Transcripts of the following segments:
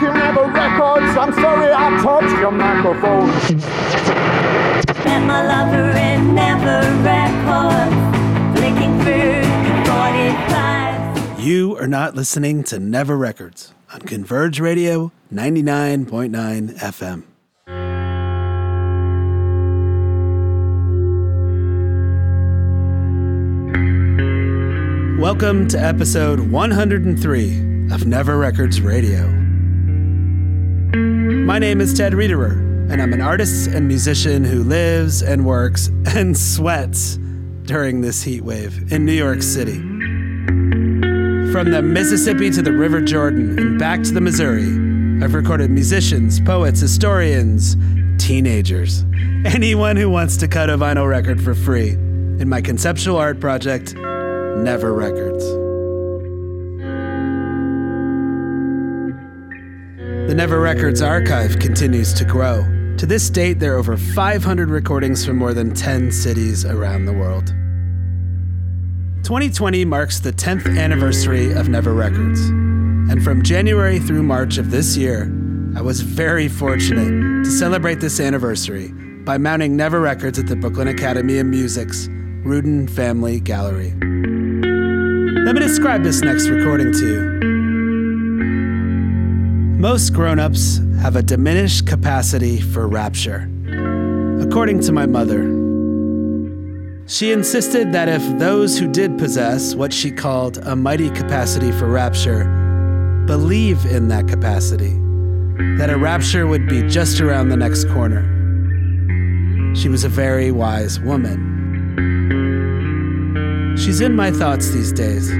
Thank you, Never Records. I'm sorry I touched your microphone. Met my lover in Never Records, flicking through 45. You are not listening to Never Records on Converge Radio 99.9 FM. Welcome to episode 103 of Never Records Radio. My name is Ted Riederer, and I'm an artist and musician who lives and works and sweats during this heat wave in New York City. From the Mississippi to the River Jordan and back to the Missouri, I've recorded musicians, poets, historians, teenagers, anyone who wants to cut a vinyl record for free in my conceptual art project, Never Records. The Never Records archive continues to grow. To this date, there are over 500 recordings from more than 10 cities around the world. 2020 marks the 10th anniversary of Never Records. And from January through March of this year, I was very fortunate to celebrate this anniversary by mounting Never Records at the Brooklyn Academy of Music's Rudin Family Gallery. Let me describe this next recording to you. Most grown ups have a diminished capacity for rapture. According to my mother, she insisted that if those who did possess what she called a mighty capacity for rapture believe in that capacity, that a rapture would be just around the next corner. She was a very wise woman. She's in my thoughts these days.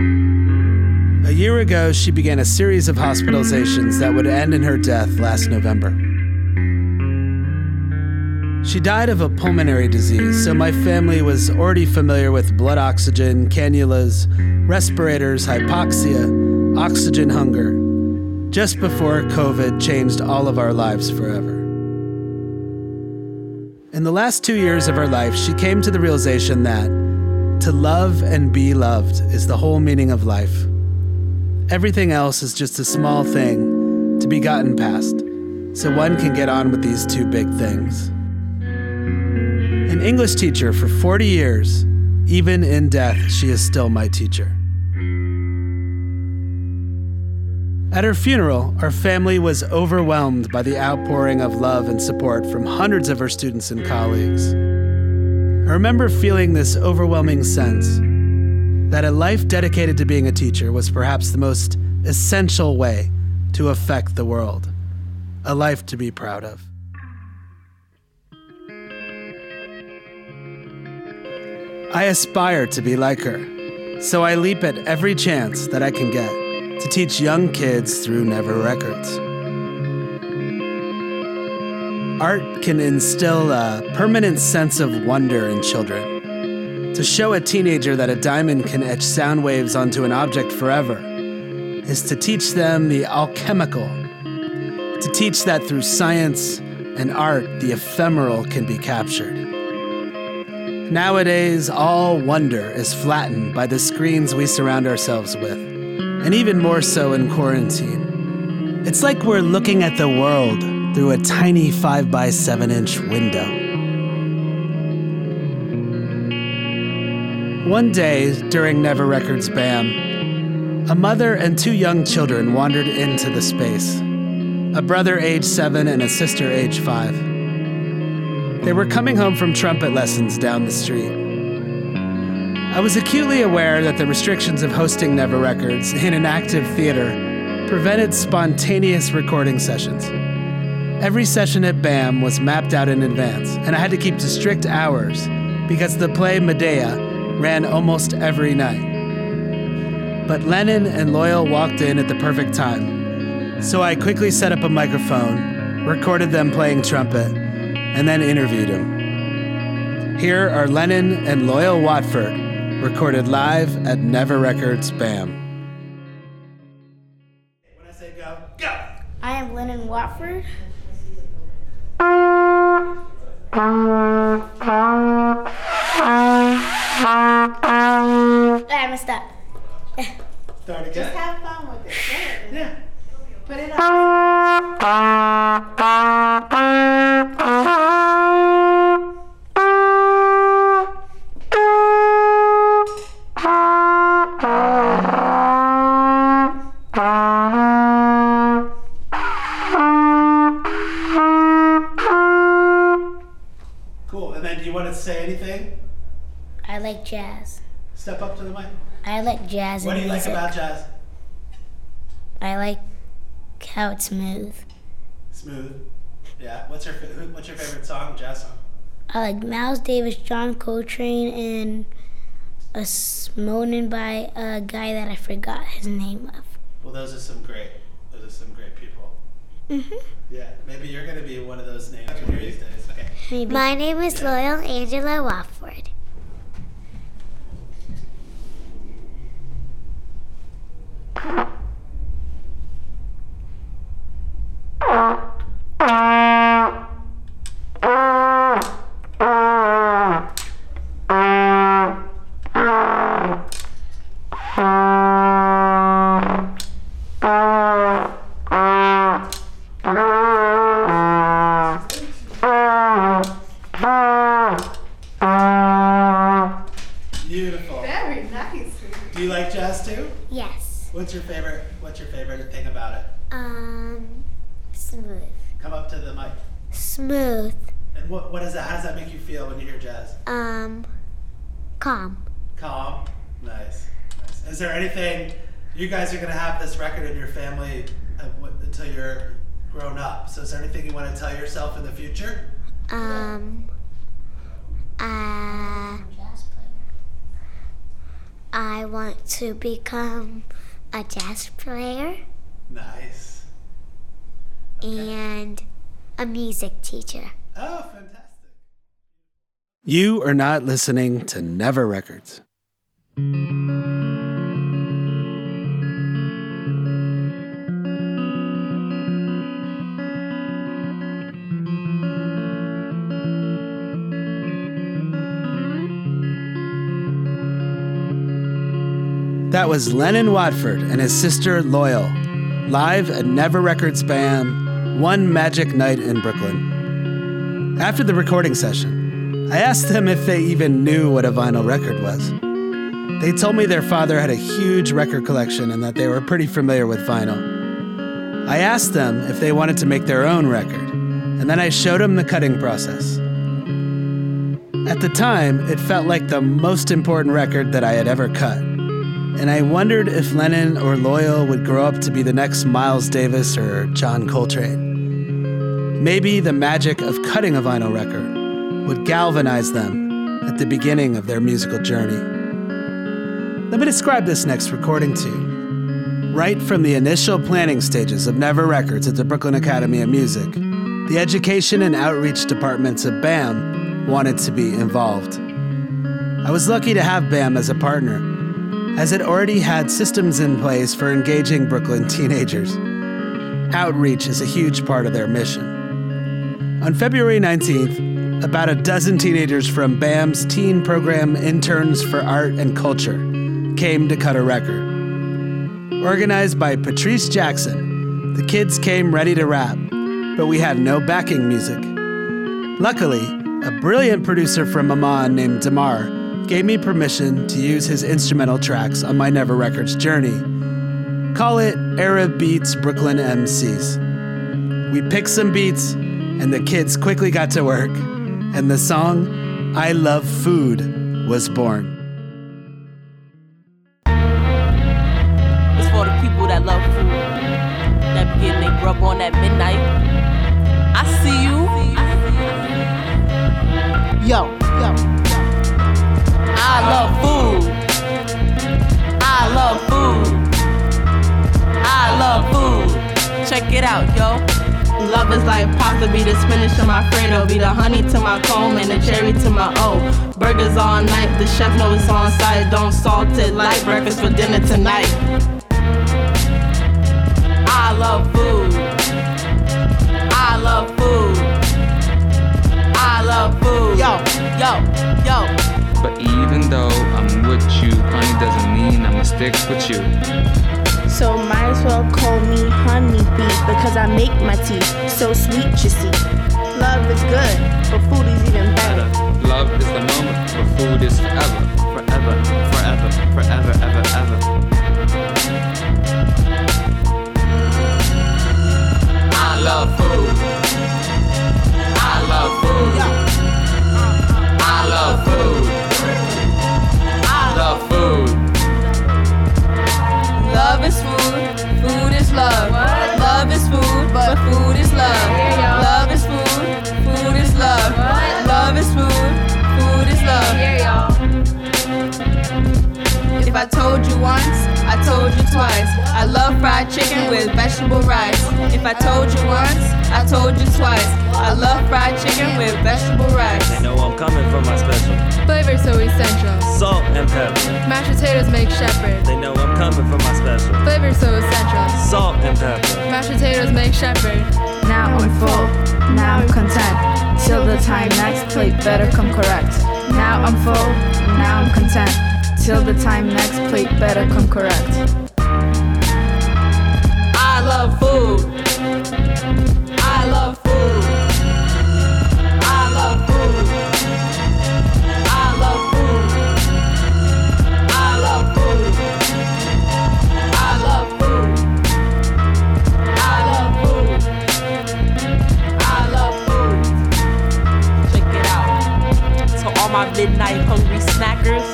A year ago, she began a series of hospitalizations that would end in her death last November. She died of a pulmonary disease, so my family was already familiar with blood oxygen, cannulas, respirators, hypoxia, oxygen hunger, just before COVID changed all of our lives forever. In the last two years of her life, she came to the realization that to love and be loved is the whole meaning of life. Everything else is just a small thing to be gotten past, so one can get on with these two big things. An English teacher for 40 years, even in death, she is still my teacher. At her funeral, our family was overwhelmed by the outpouring of love and support from hundreds of her students and colleagues. I remember feeling this overwhelming sense that a life dedicated to being a teacher was perhaps the most essential way to affect the world, a life to be proud of. I aspire to be like her, so I leap at every chance that I can get to teach young kids through Never Records. Art can instill a permanent sense of wonder in children. To show a teenager that a diamond can etch sound waves onto an object forever is to teach them the alchemical, to teach that through science and art, the ephemeral can be captured. Nowadays, all wonder is flattened by the screens we surround ourselves with, and even more so in quarantine. It's like we're looking at the world through a tiny 5 by 7 inch window. One day during Never Records BAM, a mother and two young children wandered into the space a brother age 7 and a sister age 5. They were coming home from trumpet lessons down the street. I was acutely aware that the restrictions of hosting Never Records in an active theater prevented spontaneous recording sessions. Every session at BAM was mapped out in advance, and I had to keep to strict hours because the play Medea ran almost every night. But Lennon and Loyal walked in at the perfect time, so I quickly set up a microphone recorded them playing trumpet, and then interviewed them. Here are Lennon and Loyal Watford, recorded live at Never Records BAM. When I say go, go! I am Lennon Watford. I messed up. Start again. Just have fun with it. Yeah. Put it up. Cool. And then do you want to say anything? I like jazz. Step up to the mic. I like jazz What do and you like about jazz? I like how it's smooth. Smooth. Yeah. What's your what's your favorite song, jazz song? I like Miles Davis, John Coltrane, and a moaning by a guy that I forgot his name of. Well, those are some great. Those are some great people. Mhm. Yeah. Maybe you're gonna be one of those names here these days. Okay. Maybe. My name is Loyal Angela Watford. Calm. Calm. Nice. Nice. Is there anything you guys are gonna have this record in your family uh, until you're grown up? So is there anything you want to tell yourself in the future? Um, uh, I want to become a jazz player Nice. and a music teacher. Oh, fantastic. You are not listening to Never Records. That was Lennon Watford and his sister Loyal, live at Never Records BAM, one magic night in Brooklyn. After the recording session, I asked them if they even knew what a vinyl record was. They told me their father had a huge record collection and that they were pretty familiar with vinyl. I asked them if they wanted to make their own record, and then I showed them the cutting process. At the time, it felt like the most important record that I had ever cut, and I wondered if Lennon or Loyal would grow up to be the next Miles Davis or John Coltrane. Maybe the magic of cutting a vinyl record would galvanize them at the beginning of their musical journey. Let me describe this next recording to you. Right from the initial planning stages of Never Records at the Brooklyn Academy of Music, the education and outreach departments of BAM wanted to be involved. I was lucky to have BAM as a partner, as it already had systems in place for engaging Brooklyn teenagers. Outreach is a huge part of their mission. On February 19th, about a dozen teenagers from BAM's teen program Interns for Art and Culture came to cut a record. Organized by Patrice Jackson, the kids came ready to rap, but we had no backing music. Luckily, a brilliant producer from Amman named Damar gave me permission to use his instrumental tracks on my Never Records journey. Call it Arab Beats Brooklyn MCs. We picked some beats, and the kids quickly got to work, and the song I Love Food was born. Be getting their grub on at midnight. I see you. Yo, yo. I love food. I love food. I love food. Check it out, yo. Love is like pasta, be the spinach to my Fredo, be the honey to my comb and the cherry to my O. Burgers all night, the chef knows it's on site. Don't salt it like breakfast for dinner tonight. I love food. Yo, yo, yo. But even though I'm with you, honey doesn't mean I'ma stick with you. So might as well call me honeybee because I make my tea so sweet, you see. Love is good, but food is even better. Love is the moment, but food is forever. Forever, forever, forever, ever, ever. They coming for my special. Flavor so essential. Salt and pepper. Mashed potatoes make shepherd. Now I'm full. Now I'm content. Till the time next plate better come correct. Now I'm full. Now I'm content. Till the time next plate better come correct. I love food. Snackers,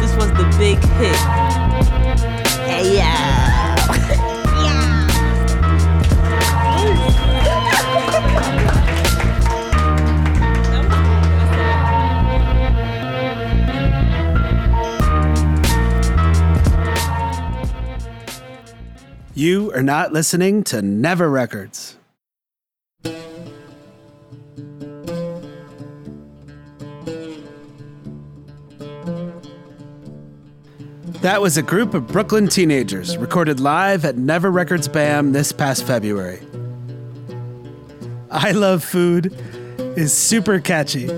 this was the big hit. Hey, yeah. You are not listening to Never Records. That was a group of Brooklyn teenagers recorded live at Never Records BAM this past February. I Love Food is super catchy,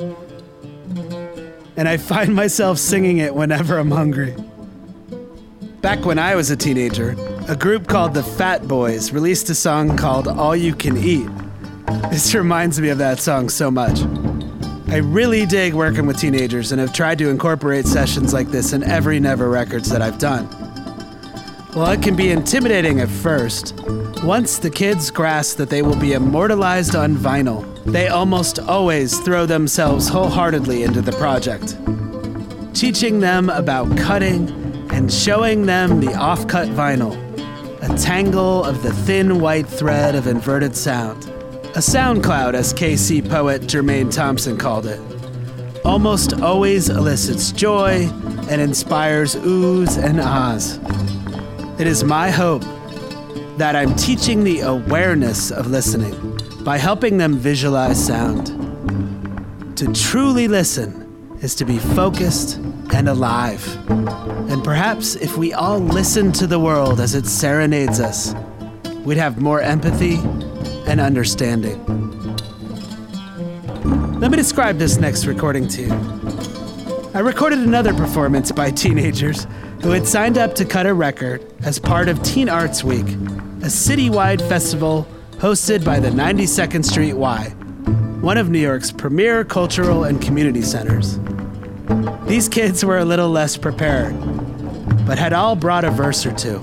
and I find myself singing it whenever I'm hungry. Back when I was a teenager, a group called the Fat Boys released a song called All You Can Eat. This reminds me of that song so much. I really dig working with teenagers and have tried to incorporate sessions like this in every Never Records that I've done. While it can be intimidating at first, once the kids grasp that they will be immortalized on vinyl, they almost always throw themselves wholeheartedly into the project. Teaching them about cutting and showing them the off-cut vinyl, a tangle of the thin white thread of inverted sound. A sound cloud, as KC poet Jermaine Thompson called it, almost always elicits joy and inspires oohs and ahs. It is my hope that I'm teaching the awareness of listening by helping them visualize sound. To truly listen is to be focused and alive. And perhaps if we all listened to the world as it serenades us, we'd have more empathy and understanding. Let me describe this next recording to you. I recorded another performance by teenagers who had signed up to cut a record as part of Teen Arts Week, a citywide festival hosted by the 92nd Street Y, one of New York's premier cultural and community centers. These kids were a little less prepared, but had all brought a verse or two.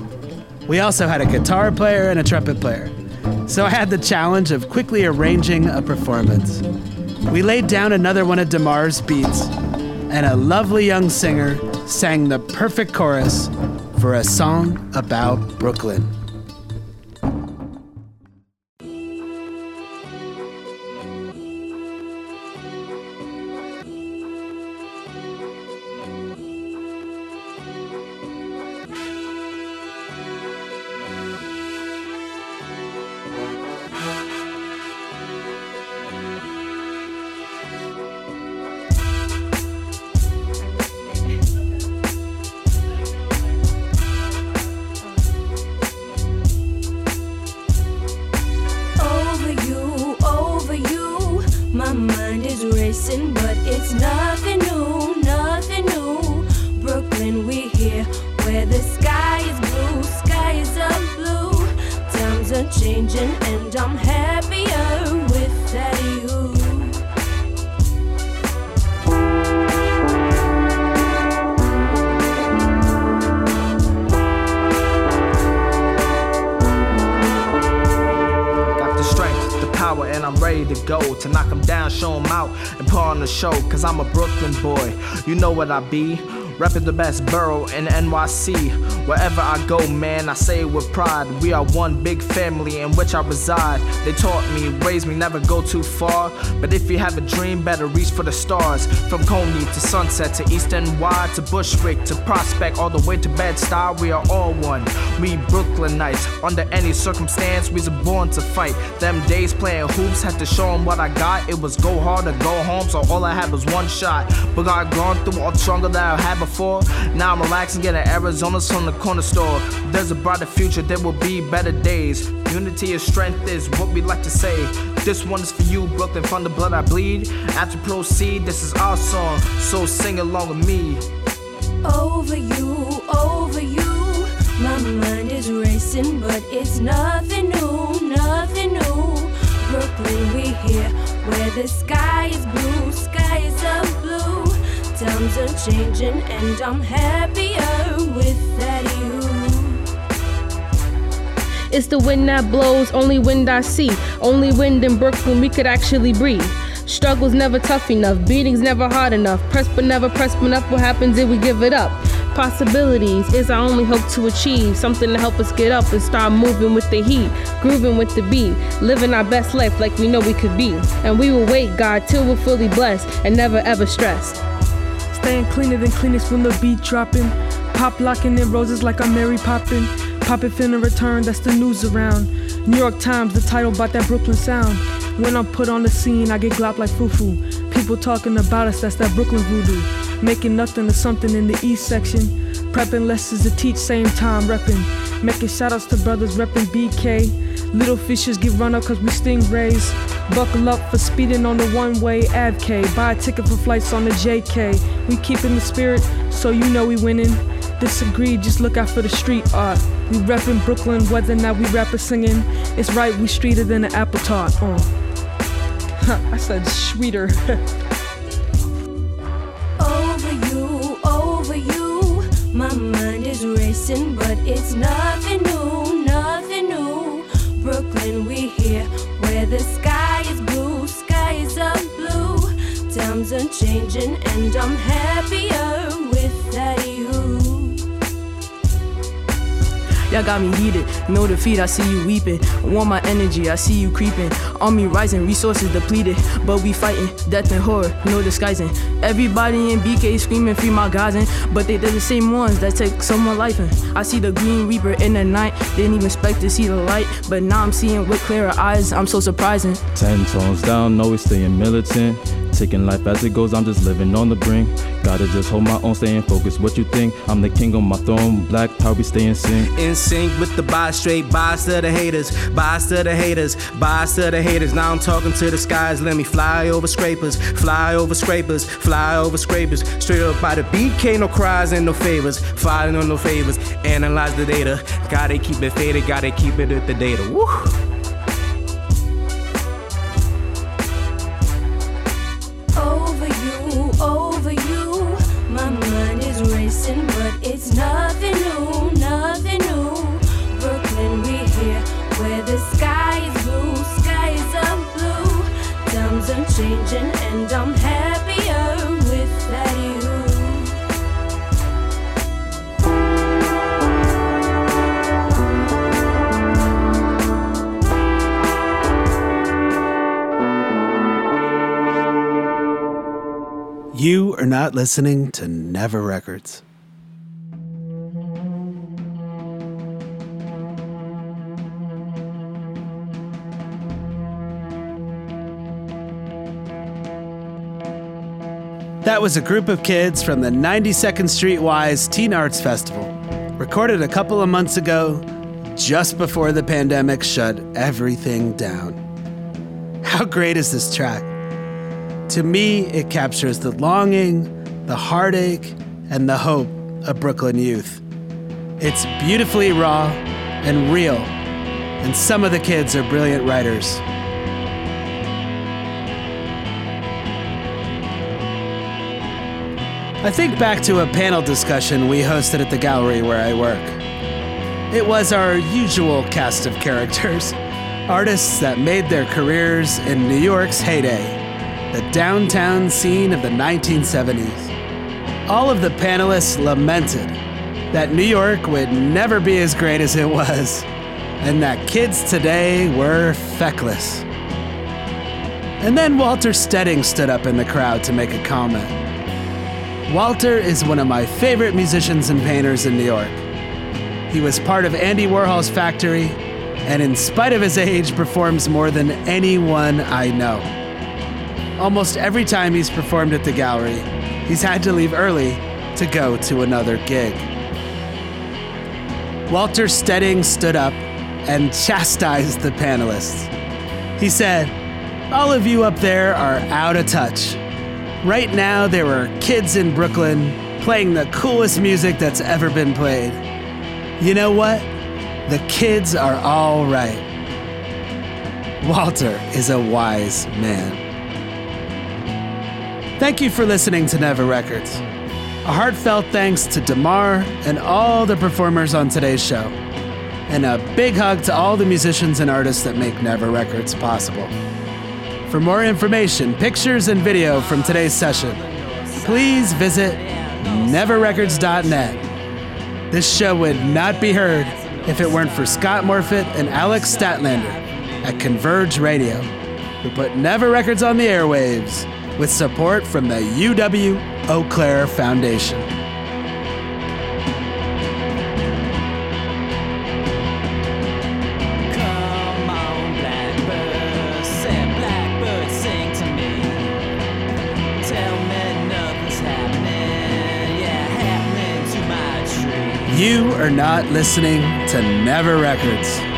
We also had a guitar player and a trumpet player, so I had the challenge of quickly arranging a performance. We laid down another one of Damar's beats, and a lovely young singer sang the perfect chorus for a song about Brooklyn. To go to knock them down, show them out, and put on the show. Cause I'm a Brooklyn boy, you know what I be. Reppin' the best borough in NYC. Wherever I go, man, I say it with pride. We are one big family in which I reside. They taught me, raised me, never go too far. But if you have a dream, better reach for the stars. From Coney to Sunset to East NY to Bushwick to Prospect, all the way to Bed-Stuy, we are all one. We Brooklynites, under any circumstance, we are born to fight. Them days playing hoops, had to show 'em what I got. It was go hard or go home, so all I had was one shot. But I gone through all the struggle that I had before. Now I'm relaxing, getting Arizona's from the corner store. There's a brighter future, there will be better days. Unity and strength is what we like to say. This one is for you, Brooklyn, from the blood I bleed. After proceed, this is our song, so sing along with me. Over you, over you. My mind is racing, but it's nothing new, nothing new. Brooklyn, we here, where the sky is blue, Times are changing, and I'm happier with that you. It's the wind that blows, only wind I see. Only wind in Brooklyn we could actually breathe. Struggles never tough enough, beatings never hard enough. Press but never press but enough. What happens if we give it up? Possibilities is our only hope to achieve. Something to help us get up and start moving with the heat, grooving with the beat, living our best life like we know we could be. And we will wait, God, till we're fully blessed and never ever stressed. Staying cleaner than cleanest when the beat dropping. Pop locking in roses like I'm Mary Poppin. Pop it finna return, that's the news around. New York Times, the title about that Brooklyn sound. When I'm put on the scene, I get glopped like fufu. People talking about us, that's that Brooklyn voodoo. Making nothing to something in the east section. Prepping lessons to teach, same time repping. Making shoutouts to brothers repping BK. Little fishes get run up cause we stingrays. Buckle up for speeding on the one way AvK. Buy a ticket for flights on the JK. We keeping the spirit, so you know we winning. Disagree, just look out for the street art. We reppin' Brooklyn, whether or not we rap or singing. It's right, we streeter than an apple tart. Uh. I said sweeter. over you, over you. My mind is racing, but it's nothing new, nothing new. Brooklyn, we here, where the sky Times are changing, and I'm happier with that you. Y'all got me heated. No defeat, I see you weeping. Want my energy, I see you creeping. On me rising, resources depleted. But we fighting, death and horror, no disguising. Everybody in BK screaming, free my guys in. But they, they're the same ones that take someone life in. I see the green reaper in the night. Didn't even expect to see the light. But now I'm seeing with clearer eyes. I'm so surprising. Ten tones down, always staying militant. Taking life as it goes, I'm just living on the brink. Gotta just hold my own, staying focused. What you think? I'm the king on my throne. Black power, we stay in sync. In sync with the buy straight, buys to the haters, buys to the haters, buys to the haters. Now I'm talking to the skies, let me fly over scrapers, fly over scrapers, fly over scrapers. Straight up by the BK, no cries and no favors, filing on no favors. Analyze the data, gotta keep it faded, gotta keep it with the data. Woo! Not listening to Never Records. That was a group of kids from the 92nd Street Wise Teen Arts Festival, recorded a couple of months ago, just before the pandemic shut everything down. How great is this track? To me, it captures the longing, the heartache, and the hope of Brooklyn youth. It's beautifully raw and real, and some of the kids are brilliant writers. I think back to a panel discussion we hosted at the gallery where I work. It was our usual cast of characters artists that made their careers in New York's heyday, the downtown scene of the 1970s. All of the panelists lamented that New York would never be as great as it was, and that kids today were feckless. And then Walter Steding stood up in the crowd to make a comment. Walter is one of my favorite musicians and painters in New York. He was part of Andy Warhol's factory, and in spite of his age, performs more than anyone I know. Almost every time he's performed at the gallery, he's had to leave early to go to another gig. Walter Steding stood up and chastised the panelists. He said, All of you up there are out of touch. Right now, there are kids in Brooklyn playing the coolest music that's ever been played. You know what? The kids are all right. Walter is a wise man. Thank you for listening to Never Records. A heartfelt thanks to Damar and all the performers on today's show. And a big hug to all the musicians and artists that make Never Records possible. For more information, pictures, and video from today's session, please visit neverrecords.net. This show would not be heard if it weren't for Scott Morfitt and Alex Statlander at Converge Radio, who put Never Records on the airwaves with support from the UW Eau Claire Foundation. You are not listening to Never Records.